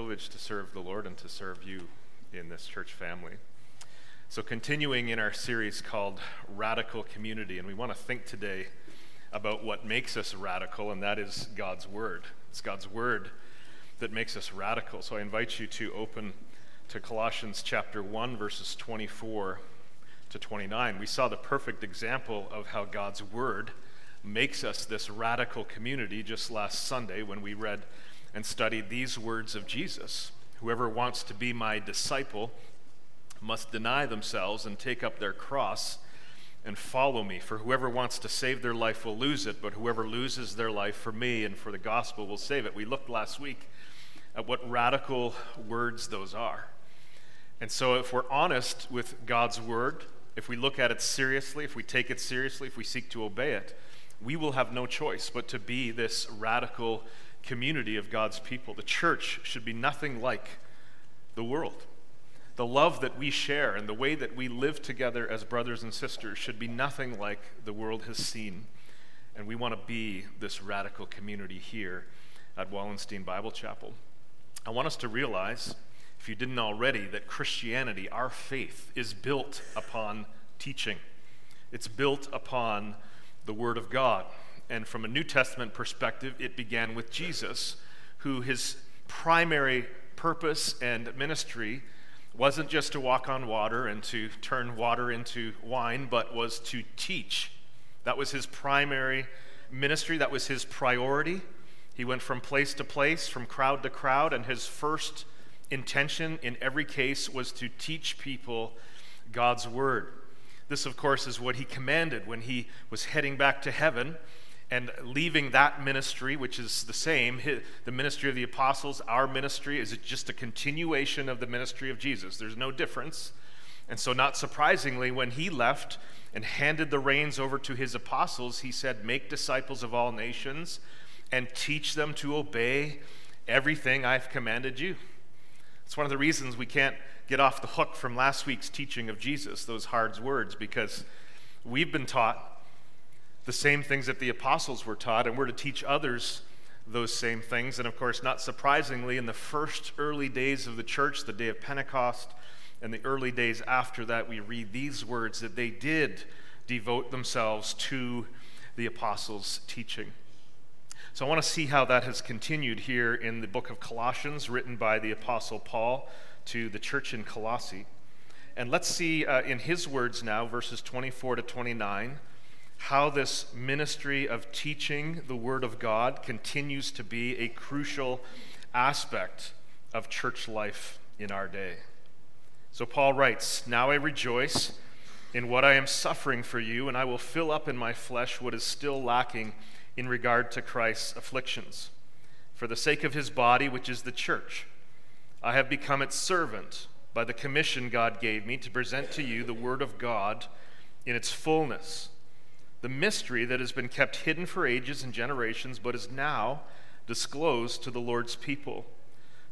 privilege to serve the Lord and to serve you in this church family. So, continuing in our series called Radical Community, and we want to think today about what makes us radical, and that is God's Word. It's God's Word that makes us radical. So, I invite you to open to Colossians chapter 1, verses 24 to 29. We saw the perfect example of how God's Word makes us this radical community just last Sunday when we read and studied these words of Jesus Whoever wants to be my disciple, must deny themselves and take up their cross and follow me. For whoever wants to save their life will lose it, but whoever loses their life for me and for the gospel will save it. We looked last week at what radical words those are. And so, if we're honest with God's word, if we look at it seriously, if we take it seriously, if we seek to obey it, we will have no choice but to be this radical community of God's people. The church should be nothing like the world the love that we share and the way that we live together as brothers and sisters should be nothing like the world has seen. And we want to be this radical community here at Wallenstein Bible Chapel. I want us to realize, if you didn't already, that Christianity, our faith, is built upon teaching. It's built upon the Word of God. And from a New Testament perspective, it began with Jesus, who his primary purpose and ministry wasn't just to walk on water and to turn water into wine, but was to teach. That was his primary ministry, that was his priority. He went from place to place, from crowd to crowd, and his first intention in every case was to teach people God's word. This, of course, is what he commanded when he was heading back to heaven and leaving that ministry, which is the same, the ministry of the apostles, our ministry, is just a continuation of the ministry of Jesus. There's no difference. And so, not surprisingly, when he left and handed the reins over to his apostles, he said, Make disciples of all nations and teach them to obey everything I've commanded you. It's one of the reasons we can't get off the hook from last week's teaching of Jesus, those hard words, because we've been taught the same things that the apostles were taught, and we're to teach others those same things. And of course, not surprisingly, in the first early days of the church, the day of Pentecost, and the early days after that, we read these words that they did devote themselves to the apostles' teaching. So I want to see how that has continued here in the book of Colossians, written by the apostle Paul to the church in Colossae. And let's see uh, in his words now, verses 24 to 29 how this ministry of teaching the Word of God continues to be a crucial aspect of church life in our day. So Paul writes Now I rejoice in what I am suffering for you, and I will fill up in my flesh what is still lacking in regard to Christ's afflictions. For the sake of his body, which is the church, I have become its servant by the commission God gave me to present to you the Word of God in its fullness the mystery that has been kept hidden for ages and generations, but is now disclosed to the Lord's people.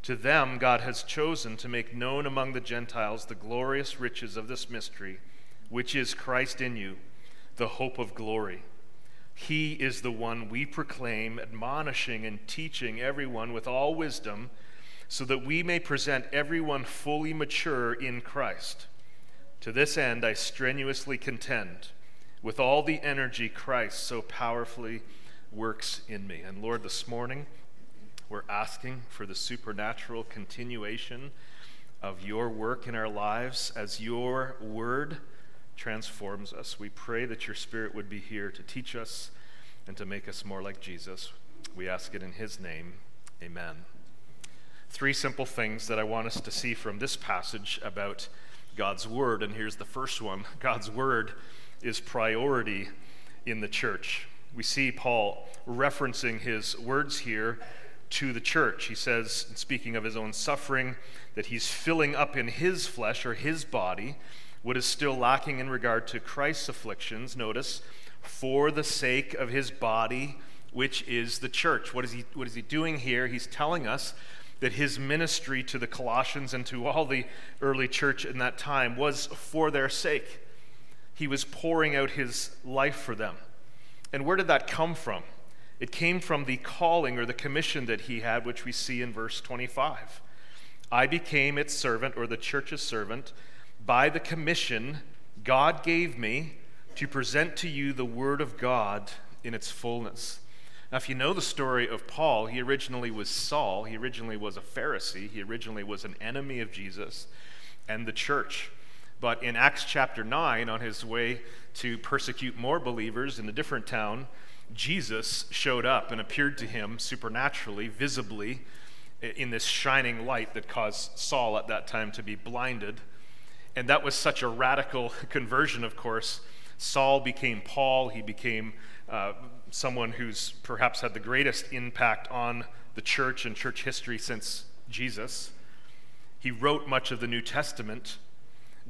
To them, God has chosen to make known among the Gentiles the glorious riches of this mystery, which is Christ in you, the hope of glory. He is the one we proclaim, admonishing and teaching everyone with all wisdom, so that we may present everyone fully mature in Christ. To this end, I strenuously contend with all the energy Christ so powerfully works in me. And Lord, this morning, we're asking for the supernatural continuation of your work in our lives as your word transforms us. We pray that your spirit would be here to teach us and to make us more like Jesus. We ask it in his name. Amen. Three simple things that I want us to see from this passage about God's word. And here's the first one God's word is priority in the church. We see Paul referencing his words here to the church. He says, speaking of his own suffering, that he's filling up in his flesh or his body what is still lacking in regard to Christ's afflictions. Notice, for the sake of his body, which is the church. What is he, what is he doing here? He's telling us that his ministry to the Colossians and to all the early church in that time was for their sake he was pouring out his life for them. And where did that come from? It came from the calling or the commission that he had, which we see in verse 25. I became its servant, or the church's servant, by the commission God gave me to present to you the Word of God in its fullness. Now, if you know the story of Paul, he originally was Saul. He originally was a Pharisee. He originally was an enemy of Jesus and the church. But in Acts chapter 9, on his way to persecute more believers in a different town, Jesus showed up and appeared to him supernaturally, visibly, in this shining light that caused Saul at that time to be blinded. And that was such a radical conversion, of course. Saul became Paul. He became uh, someone who's perhaps had the greatest impact on the church and church history since Jesus. He wrote much of the New Testament.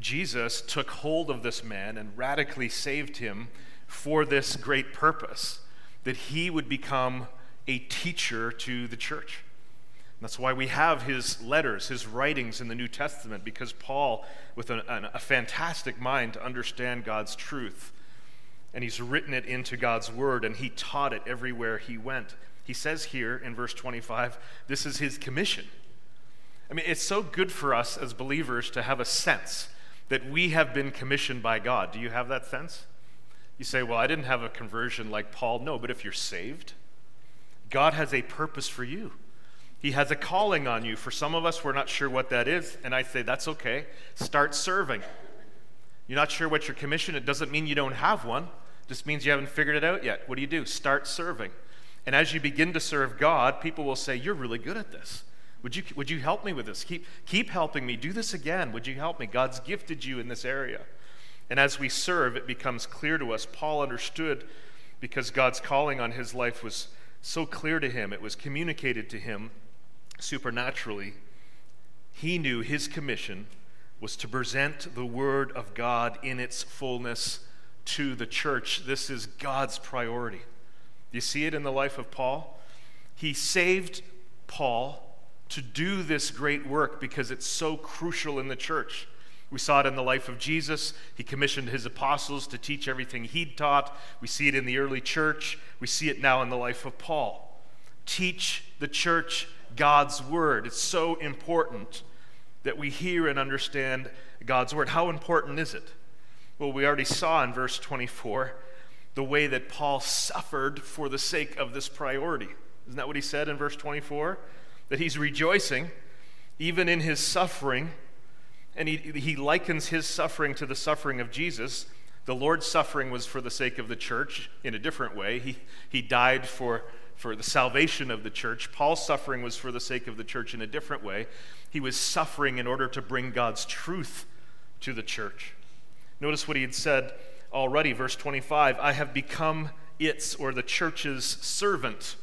Jesus took hold of this man and radically saved him for this great purpose that he would become a teacher to the church. That's why we have his letters, his writings in the New Testament, because Paul, with a, a, fantastic mind to understand God's truth, and he's written it into God's word, and he taught it everywhere he went. He says here in verse 25, this is his commission. I mean, it's so good for us as believers to have a sense that we have been commissioned by God. Do you have that sense? You say, well, I didn't have a conversion like Paul. No, but if you're saved, God has a purpose for you. He has a calling on you. For some of us, we're not sure what that is. And I say, that's okay. Start serving. You're not sure what your commission, it doesn't mean you don't have one. It just means you haven't figured it out yet. What do you do? Start serving. And as you begin to serve God, people will say, You're really good at this. Would you, would you help me with this? Keep, keep helping me. Do this again. Would you help me? God's gifted you in this area. And as we serve, it becomes clear to us. Paul understood because God's calling on his life was so clear to him, it was communicated to him supernaturally, he knew his commission was to present the Word of God in its fullness to the church. This is God's priority. You see it in the life of Paul? He saved Paul to do this great work because it's so crucial in the church. We saw it in the life of Jesus. He commissioned his apostles to teach everything he'd taught. We see it in the early church. We see it now in the life of Paul. Teach the church God's word. It's so important that we hear and understand God's word. How important is it? Well, we already saw in verse 24 the way that Paul suffered for the sake of this priority. Isn't that what he said in verse 24? That he's rejoicing even in his suffering, and he, he likens his suffering to the suffering of Jesus. The Lord's suffering was for the sake of the church in a different way. He, he died for for the salvation of the church. Paul's suffering was for the sake of the church in a different way. He was suffering in order to bring God's truth to the church. Notice what he had said already, verse 25 I have become its or the church's servant.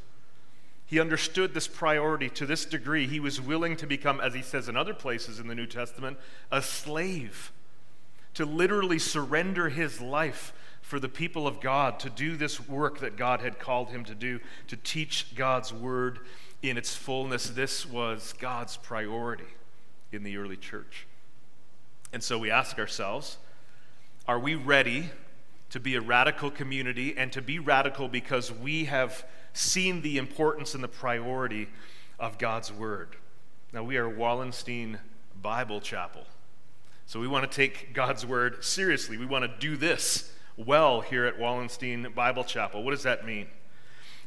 He understood this priority to this degree. He was willing to become, as he says in other places in the New Testament, a slave, to literally surrender his life for the people of God to do this work that God had called him to do, to teach God's word in its fullness. This was God's priority in the early church. And so we ask ourselves are we ready to be a radical community and to be radical because we have seen the importance and the priority of God's word? Now, we are Wallenstein Bible Chapel. So we want to take God's word seriously. We want to do this well here at Wallenstein Bible Chapel. What does that mean?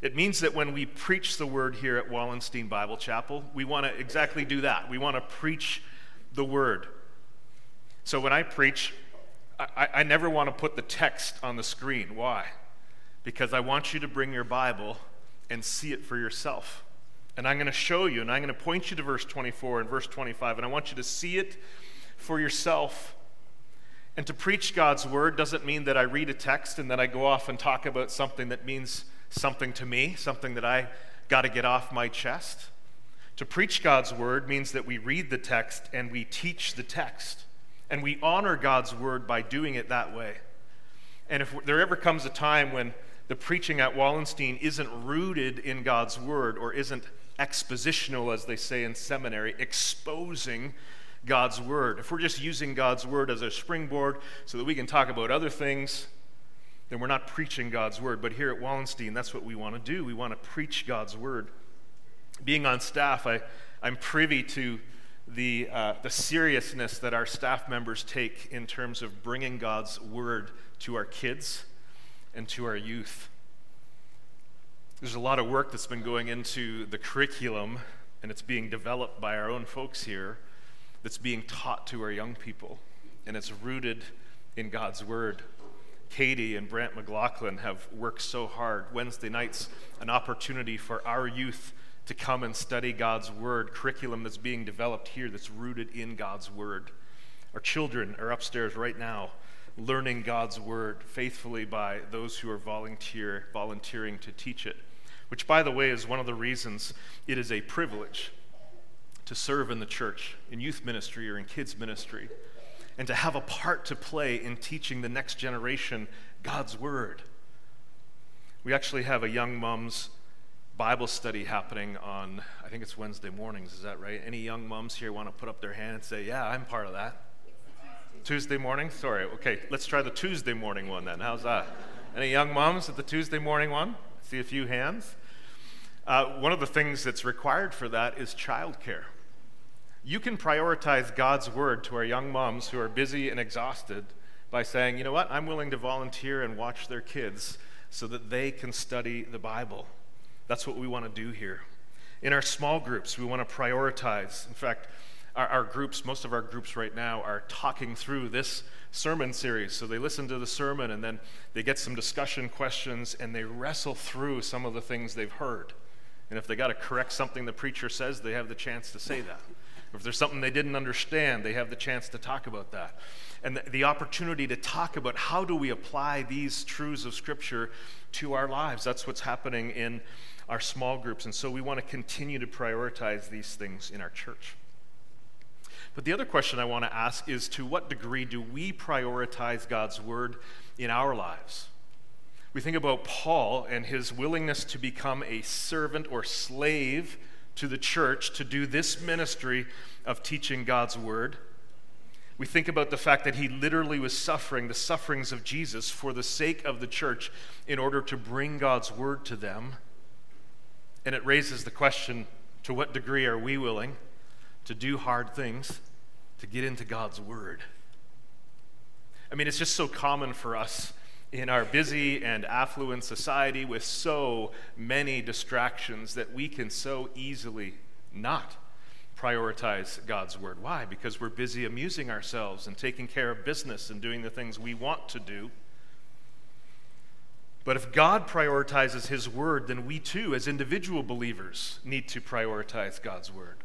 It means that when we preach the word here at Wallenstein Bible Chapel, we want to exactly do that. We want to preach the word. So when I preach, I, I, never want to put the text on the screen. Why? Because I want you to bring your Bible and see it for yourself. And I'm going to show you, and I'm going to point you to verse 24 and verse 25, and I want you to see it for yourself and to preach God's word doesn't mean that I read a text and then I go off and talk about something that means something to me, something that I got to get off my chest. To preach God's word means that we read the text and we teach the text. And we honor God's word by doing it that way. And if there ever comes a time when the preaching at Wallenstein isn't rooted in God's word or isn't expositional, as they say in seminary, exposing God's Word. If we're just using God's Word as a springboard so that we can talk about other things, then we're not preaching God's Word. But here at Wallenstein, that's what we want to do. We want to preach God's Word. Being on staff, I, I'm privy to the, uh, the seriousness that our staff members take in terms of bringing God's word to our kids and to our youth. There's a lot of work that's been going into the curriculum, and it's being developed by our own folks here, that's being taught to our young people, and it's rooted in God's word. Katie and Brant McLaughlin have worked so hard. Wednesday nights, an opportunity for our youth to come and study God's Word, curriculum that's being developed here that's rooted in God's Word. Our children are upstairs right now learning God's Word faithfully by those who are volunteer, volunteering to teach it, which, by the way, is one of the reasons it is a privilege to serve in the church, in youth ministry or in kids ministry, and to have a part to play in teaching the next generation God's Word. We actually have a young mom's Bible study happening on, I think it's Wednesday mornings, is that right? Any young moms here want to put up their hand and say, Yeah, I'm part of that? Tuesday morning? Sorry, okay, let's try the Tuesday morning one then. How's that? Any young moms at the Tuesday morning one? See a few hands. Uh, one of the things that's required for that is childcare. You can prioritize God's word to our young moms who are busy and exhausted by saying, you know what, I'm willing to volunteer and watch their kids so that they can study the Bible. That's what we want to do here. In our small groups, we want to prioritize. In fact, our, our, groups, most of our groups right now, are talking through this sermon series. So they listen to the sermon and then they get some discussion questions and they wrestle through some of the things they've heard. And if they got to correct something the preacher says, they have the chance to say that. If there's something they didn't understand, they have the chance to talk about that. And the, the opportunity to talk about how do we apply these truths of Scripture to our lives. That's what's happening in our small groups. And so we want to continue to prioritize these things in our church. But the other question I want to ask is to what degree do we prioritize God's word in our lives? We think about Paul and his willingness to become a servant or slave to the church to do this ministry of teaching God's word. We think about the fact that he literally was suffering the sufferings of Jesus for the sake of the church in order to bring God's word to them. And it raises the question to what degree are we willing to do hard things to get into God's Word? I mean, it's just so common for us in our busy and affluent society with so many distractions that we can so easily not prioritize God's Word. Why? Because we're busy amusing ourselves and taking care of business and doing the things we want to do but if God prioritizes His Word, then we too, as individual believers, need to prioritize God's Word.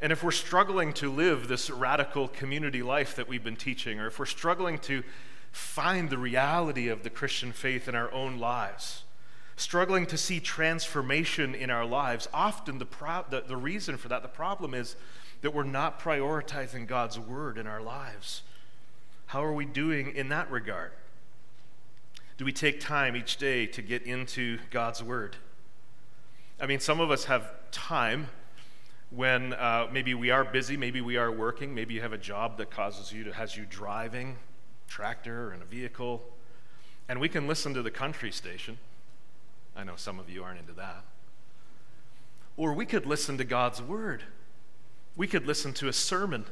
And if we're struggling to live this radical community life that we've been teaching, or if we're struggling to find the reality of the Christian faith in our own lives, struggling to see transformation in our lives, often the, pro- the, the reason for that, the problem is that we're not prioritizing God's Word in our lives. How are we doing in that regard? Do we take time each day to get into God's Word? I mean, some of us have time when uh, maybe we are busy, maybe we are working, maybe you have a job that causes you to has you driving tractor and a vehicle, and we can listen to the country station. I know some of you aren't into that. Or we could listen to God's Word. We could listen to a sermon.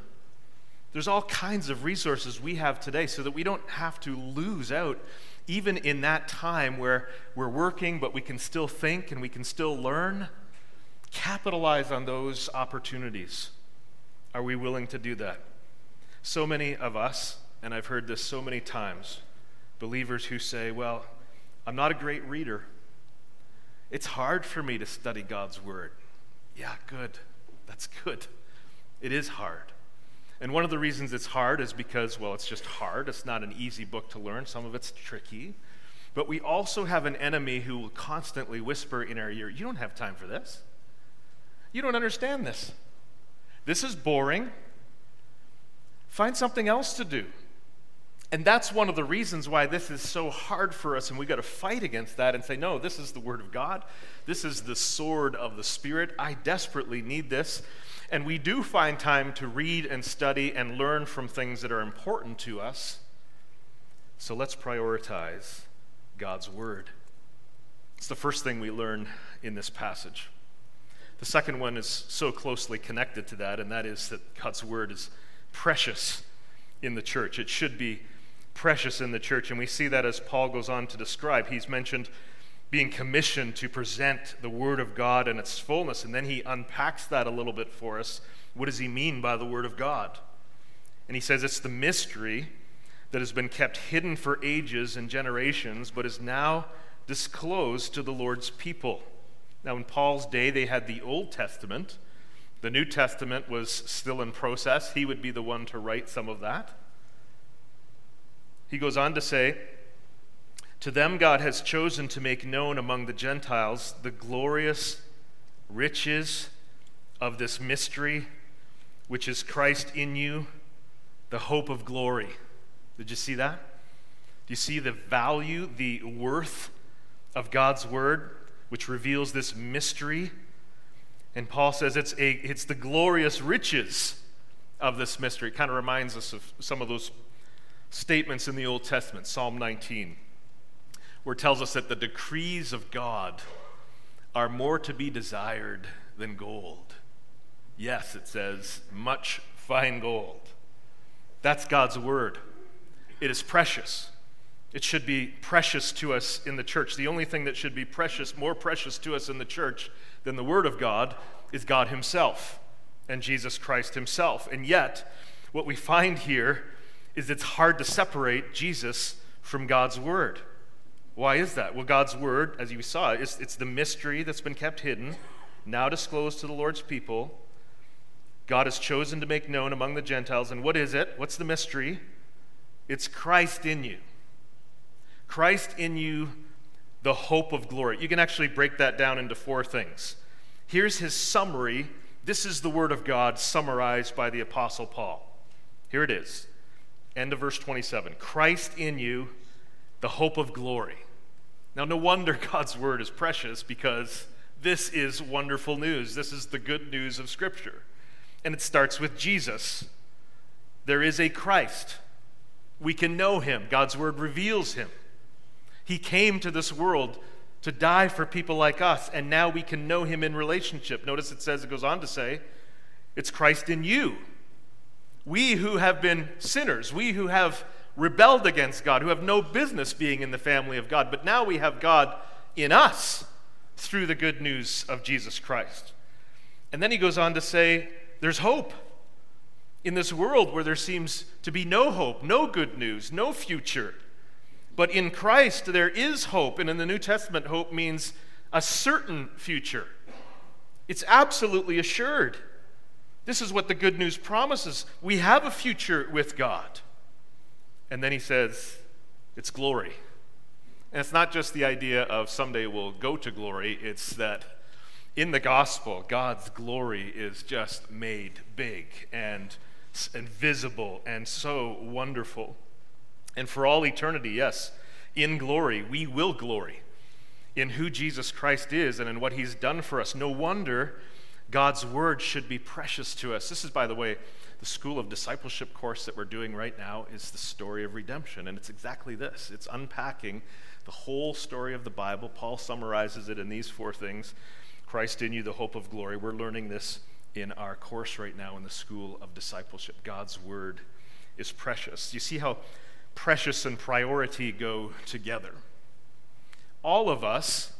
There's all kinds of resources we have today so that we don't have to lose out even in that time where we're working, but we can still think and we can still learn, capitalize on those opportunities. Are we willing to do that? So many of us, and I've heard this so many times, believers who say, Well, I'm not a great reader. It's hard for me to study God's Word. Yeah, good. That's good. It is hard. And one of the reasons it's hard is because, well, it's just hard. It's not an easy book to learn, some of it's tricky. But we also have an enemy who will constantly whisper in our ear, You don't have time for this. You don't understand this. This is boring. Find something else to do. And that's one of the reasons why this is so hard for us, and we've got to fight against that and say, No, this is the Word of God. This is the sword of the Spirit. I desperately need this. And we do find time to read and study and learn from things that are important to us. So let's prioritize God's Word. It's the first thing we learn in this passage. The second one is so closely connected to that, and that is that God's word is precious in the church. It should be precious in the church, and we see that as Paul goes on to describe. He's mentioned being commissioned to present the Word of God in its fullness, and then he unpacks that a little bit for us. What does he mean by the Word of God? And he says it's the mystery that has been kept hidden for ages and generations, but is now disclosed to the Lord's people. Now, in Paul's day, they had the Old Testament. The New Testament was still in process. He would be the one to write some of that. He goes on to say, To them God has chosen to make known among the Gentiles the glorious riches of this mystery, which is Christ in you, the hope of glory. Did you see that? Do you see the value, the worth of God's word, which reveals this mystery? And Paul says it's, a, it's the glorious riches of this mystery. It kind of reminds us of some of those statements in the Old Testament, Psalm 19, where it tells us that the decrees of God are more to be desired than gold. Yes, it says, much fine gold. That's God's word. It is precious. It should be precious to us in the church. The only thing that should be precious, more precious to us in the church than the Word of God, is God Himself and Jesus Christ Himself. And yet, what we find here is it's hard to separate Jesus from God's Word. Why is that? Well, God's Word, as you saw, is, it's the mystery that's been kept hidden, now disclosed to the Lord's people. God has chosen to make known among the Gentiles. And what is it? What's the mystery? It's Christ in you. Christ in you, the hope of glory. You can actually break that down into four things. Here's his summary. This is the Word of God summarized by the Apostle Paul. Here it is End of verse 27. Christ in you, the hope of glory. Now, no wonder God's word is precious because this is wonderful news. This is the good news of Scripture. And it starts with Jesus. There is a Christ. We can know him. God's word reveals him. He came to this world to die for people like us, and now we can know him in relationship. Notice it says, it goes on to say, it's Christ in you we who have been sinners, we who have rebelled against God, who have no business being in the family of God, but now we have God in us through the good news of Jesus Christ. And then he goes on to say, There's hope. In this world where there seems to be no hope, no good news, no future. But in Christ, there is hope. And in the New Testament, hope means a certain future, it's absolutely assured. This is what the good news promises. We have a future with God. And then he says, it's glory. And it's not just the idea of someday we'll go to glory, it's that in the gospel, God's glory is just made big and, and visible and so wonderful. And for all eternity, yes, in glory, we will glory in who Jesus Christ is and in what he's done for us. No wonder God's word should be precious to us. This is, by the way, the School of Discipleship course that we're doing right now is the story of redemption. And it's exactly this it's unpacking the whole story of the Bible. Paul summarizes it in these four things Christ in you, the hope of glory. We're learning this in our course right now in the School of Discipleship. God's word is precious. You see how precious and priority go together. All of us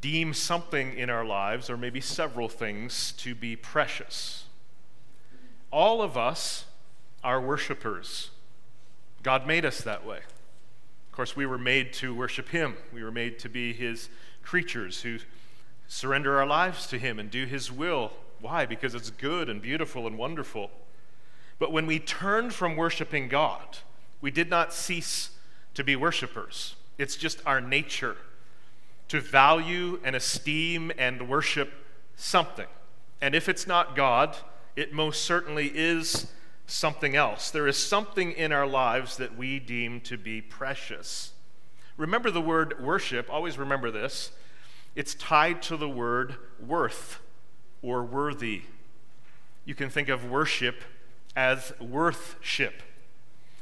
deem something in our lives, or maybe several things, to be precious. All of us are worshipers. God made us that way. Of course, we were made to worship Him, we were made to be His creatures who surrender our lives to Him and do His will. Why? Because it's good and beautiful and wonderful. But when we turn from worshiping God, we did not cease to be worshipers. It's just our nature to value and esteem and worship something. And if it's not God, it most certainly is something else. There is something in our lives that we deem to be precious. Remember the word worship, always remember this. It's tied to the word worth or worthy. You can think of worship as worthship.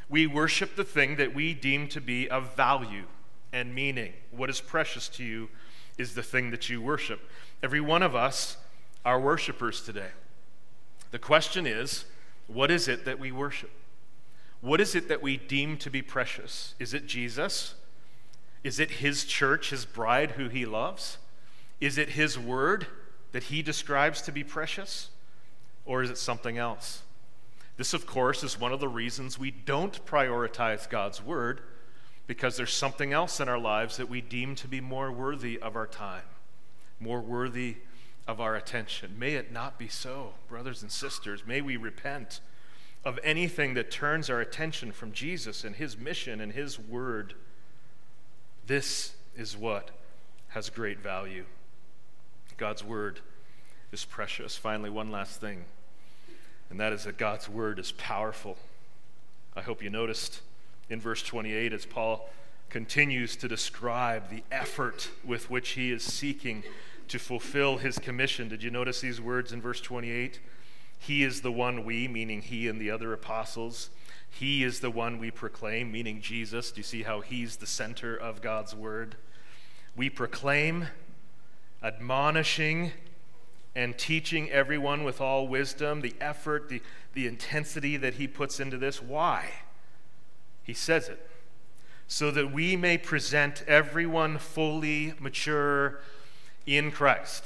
We worship the thing that we deem to be of value and meaning, what is precious to you is the thing that you worship. Every one of us are worshipers today. The question is what is it that we worship? What is it that we deem to be precious? Is it Jesus? Is it his church, his bride who he loves? Is it his word that he describes to be precious? Or is it something else? This, of course, is one of the reasons we don't prioritize God's word, because there's something else in our lives that we deem to be more worthy of our time, more worthy of our attention. May it not be so, brothers and sisters. May we repent of anything that turns our attention from Jesus and his mission and his word. This is what has great value. God's word is precious. Finally, one last thing and that is that God's word is powerful. I hope you noticed in verse 28 as Paul continues to describe the effort with which he is seeking to fulfill his commission. Did you notice these words in verse 28? He is the one we, meaning he and the other apostles. He is the one we proclaim, meaning Jesus. Do you see how he's the center of God's word? We proclaim, admonishing, and teaching everyone with all wisdom, the effort, the, the intensity that he puts into this. Why? He says it. So that we may present everyone fully mature in Christ.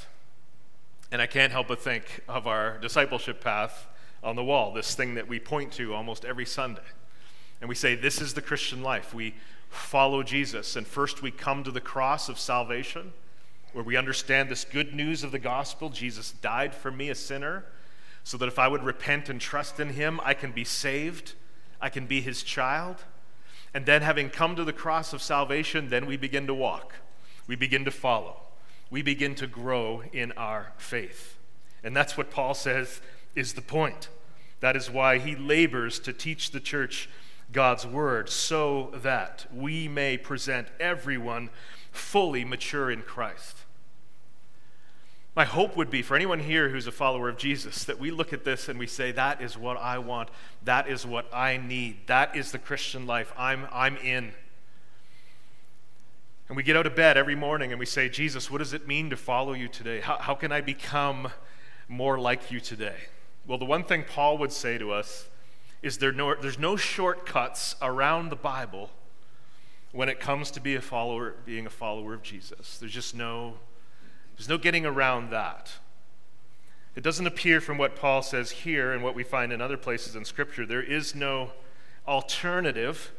And I can't help but think of our discipleship path on the wall, this thing that we point to almost every Sunday. And we say, This is the Christian life. We follow Jesus. And first we come to the cross of salvation where we understand this good news of the gospel Jesus died for me, a sinner, so that if I would repent and trust in him, I can be saved, I can be his child. And then, having come to the cross of salvation, then we begin to walk, we begin to follow, we begin to grow in our faith. And that's what Paul says is the point. That is why he labors to teach the church God's word, so that we may present everyone fully mature in Christ. My hope would be for anyone here who's a follower of Jesus that we look at this and we say, That is what I want. That is what I need. That is the Christian life. I'm, I'm in. And we get out of bed every morning and we say, Jesus, what does it mean to follow you today? How, how can I become more like you today? Well, the one thing Paul would say to us is there no, there's no shortcuts around the Bible when it comes to be a follower, being a follower of Jesus. There's just no, there's no getting around that. It doesn't appear from what Paul says here and what we find in other places in Scripture. There is no alternative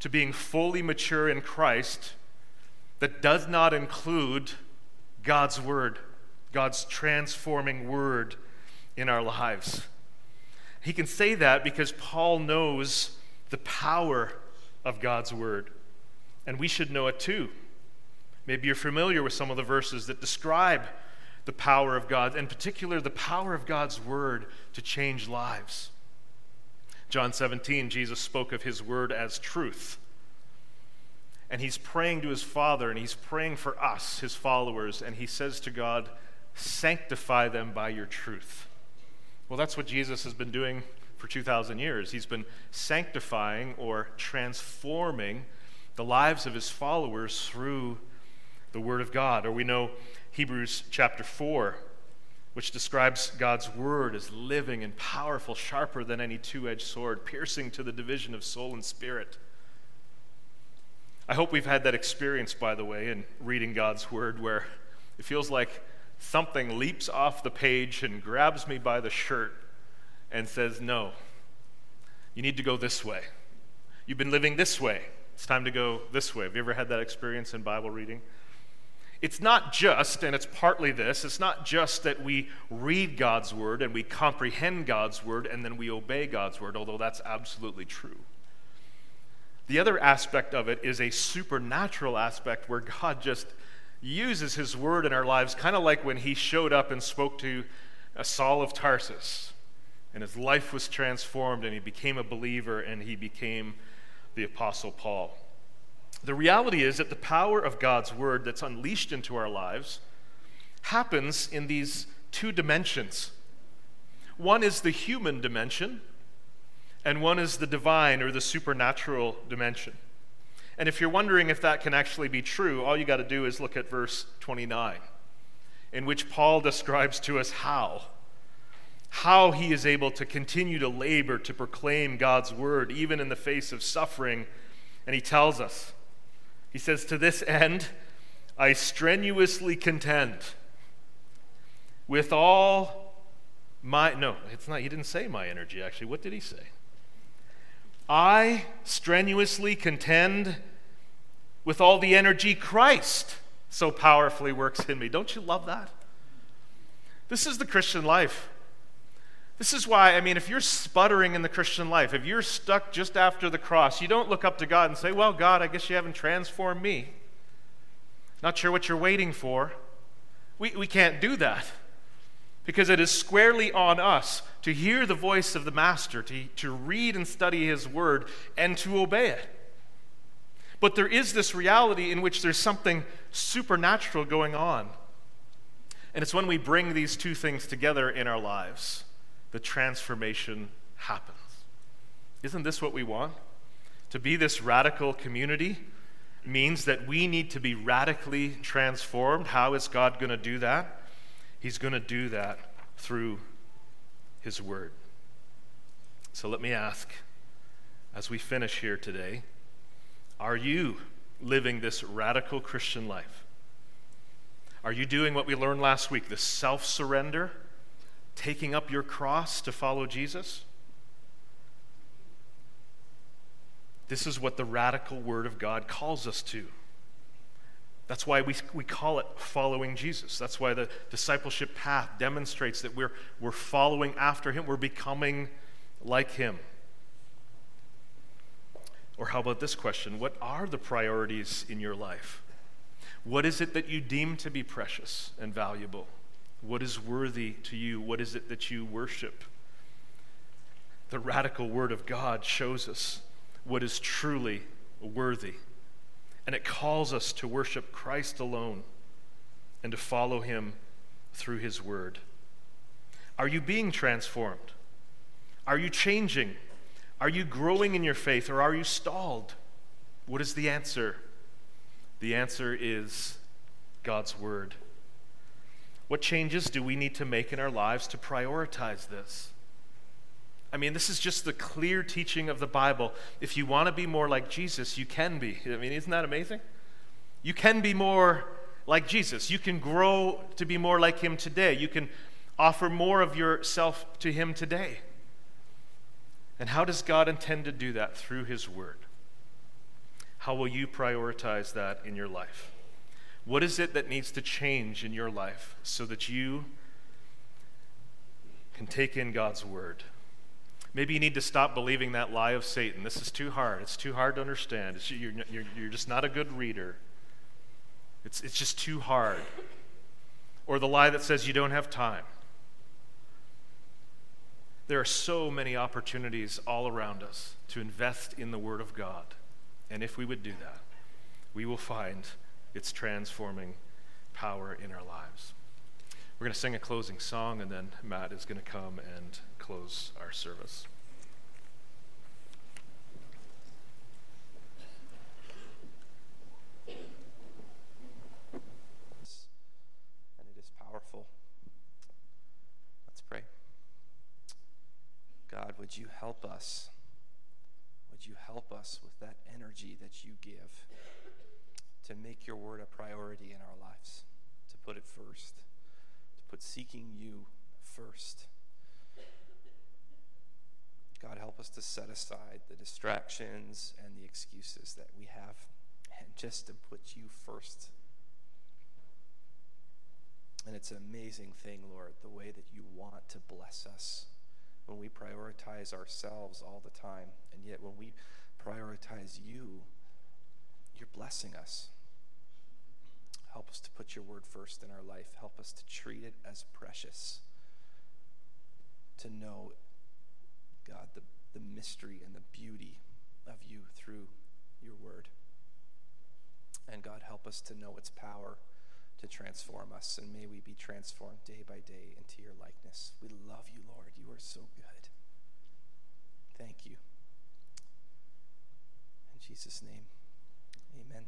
to being fully mature in Christ that does not include God's Word, God's transforming Word in our lives. He can say that because Paul knows the power of God's Word and we should know it too. Maybe you're familiar with some of the verses that describe the power of God, in particular, the power of God's word to change lives. John 17, Jesus spoke of his word as truth. And he's praying to his Father, and he's praying for us, his followers, and he says to God, Sanctify them by your truth. Well, that's what Jesus has been doing for 2,000 years. He's been sanctifying or transforming the lives of his followers through the Word of God. Or we know Hebrews chapter 4, which describes God's Word as living and powerful, sharper than any two edged sword, piercing to the division of soul and spirit. I hope we've had that experience, by the way, in reading God's Word, where it feels like something leaps off the page and grabs me by the shirt and says, No, you need to go this way. You've been living this way. It's time to go this way. Have you ever had that experience in Bible reading? It's not just, and it's partly this, it's not just that we read God's word and we comprehend God's word and then we obey God's word, although that's absolutely true. The other aspect of it is a supernatural aspect where God just uses his word in our lives, kind of like when he showed up and spoke to uh, Saul of Tarsus, and his life was transformed, and he became a believer, and he became the Apostle Paul. The reality is that the power of God's word that's unleashed into our lives happens in these two dimensions. One is the human dimension, and one is the divine or the supernatural dimension. And if you're wondering if that can actually be true, all you got to do is look at verse 29, in which Paul describes to us how. How he is able to continue to labor to proclaim God's word, even in the face of suffering. And he tells us, he says, To this end, I strenuously contend with all my. No, it's not. He didn't say my energy, actually. What did he say? I strenuously contend with all the energy Christ so powerfully works in me. Don't you love that? This is the Christian life. This is why, I mean, if you're sputtering in the Christian life, if you're stuck just after the cross, you don't look up to God and say, Well, God, I guess you haven't transformed me. Not sure what you're waiting for. We, we can't do that because it is squarely on us to hear the voice of the Master, to, to read and study His Word, and to obey it. But there is this reality in which there's something supernatural going on. And it's when we bring these two things together in our lives the transformation happens. Isn't this what we want? To be this radical community means that we need to be radically transformed. How is God going to do that? He's going to do that through His Word. So let me ask, as we finish here today, are you living this radical Christian life? Are you doing what we learned last week, the self surrender, taking up your cross to follow Jesus? This is what the radical Word of God calls us to. That's why we, we call it following Jesus. That's why the discipleship path demonstrates that we're, we're following after him, we're becoming like him. Or how about this question? What are the priorities in your life? What is it that you deem to be precious and valuable? What is worthy to you? What is it that you worship? The radical Word of God shows us what is truly worthy. And it calls us to worship Christ alone and to follow him through his word. Are you being transformed? Are you changing? Are you growing in your faith or are you stalled? What is the answer? The answer is God's word. What changes do we need to make in our lives to prioritize this? I mean, this is just the clear teaching of the Bible. If you want to be more like Jesus, you can be. I mean, isn't that amazing? You can be more like Jesus. You can grow to be more like Him today. You can offer more of yourself to Him today. And how does God intend to do that? Through His Word. How will you prioritize that in your life? What is it that needs to change in your life so that you can take in God's Word? Maybe you need to stop believing that lie of Satan. This is too hard. It's too hard to understand. You're, you're, you're just not a good reader. It's, it's just too hard. Or the lie that says you don't have time. There are so many opportunities all around us to invest in the Word of God. And if we would do that, we will find its transforming power in our lives. We're going to sing a closing song, and then Matt is going to come and close our service. And it is powerful. Let's pray. God, would you help us? Would you help us with that energy that you give to make your word a priority in our lives, to put it first, to put seeking you first? God, help us to set aside the distractions and the excuses that we have and just to put you first. And it's an amazing thing, Lord, the way that you want to bless us when we prioritize ourselves all the time. And yet, when we prioritize you, you're blessing us. Help us to put your word first in our life. Help us to treat it as precious. To know God, the, the mystery and the beauty of you through your word. And God, help us to know its power to transform us. And may we be transformed day by day into your likeness. We love you, Lord. You are so good. Thank you. In Jesus' name, Amen.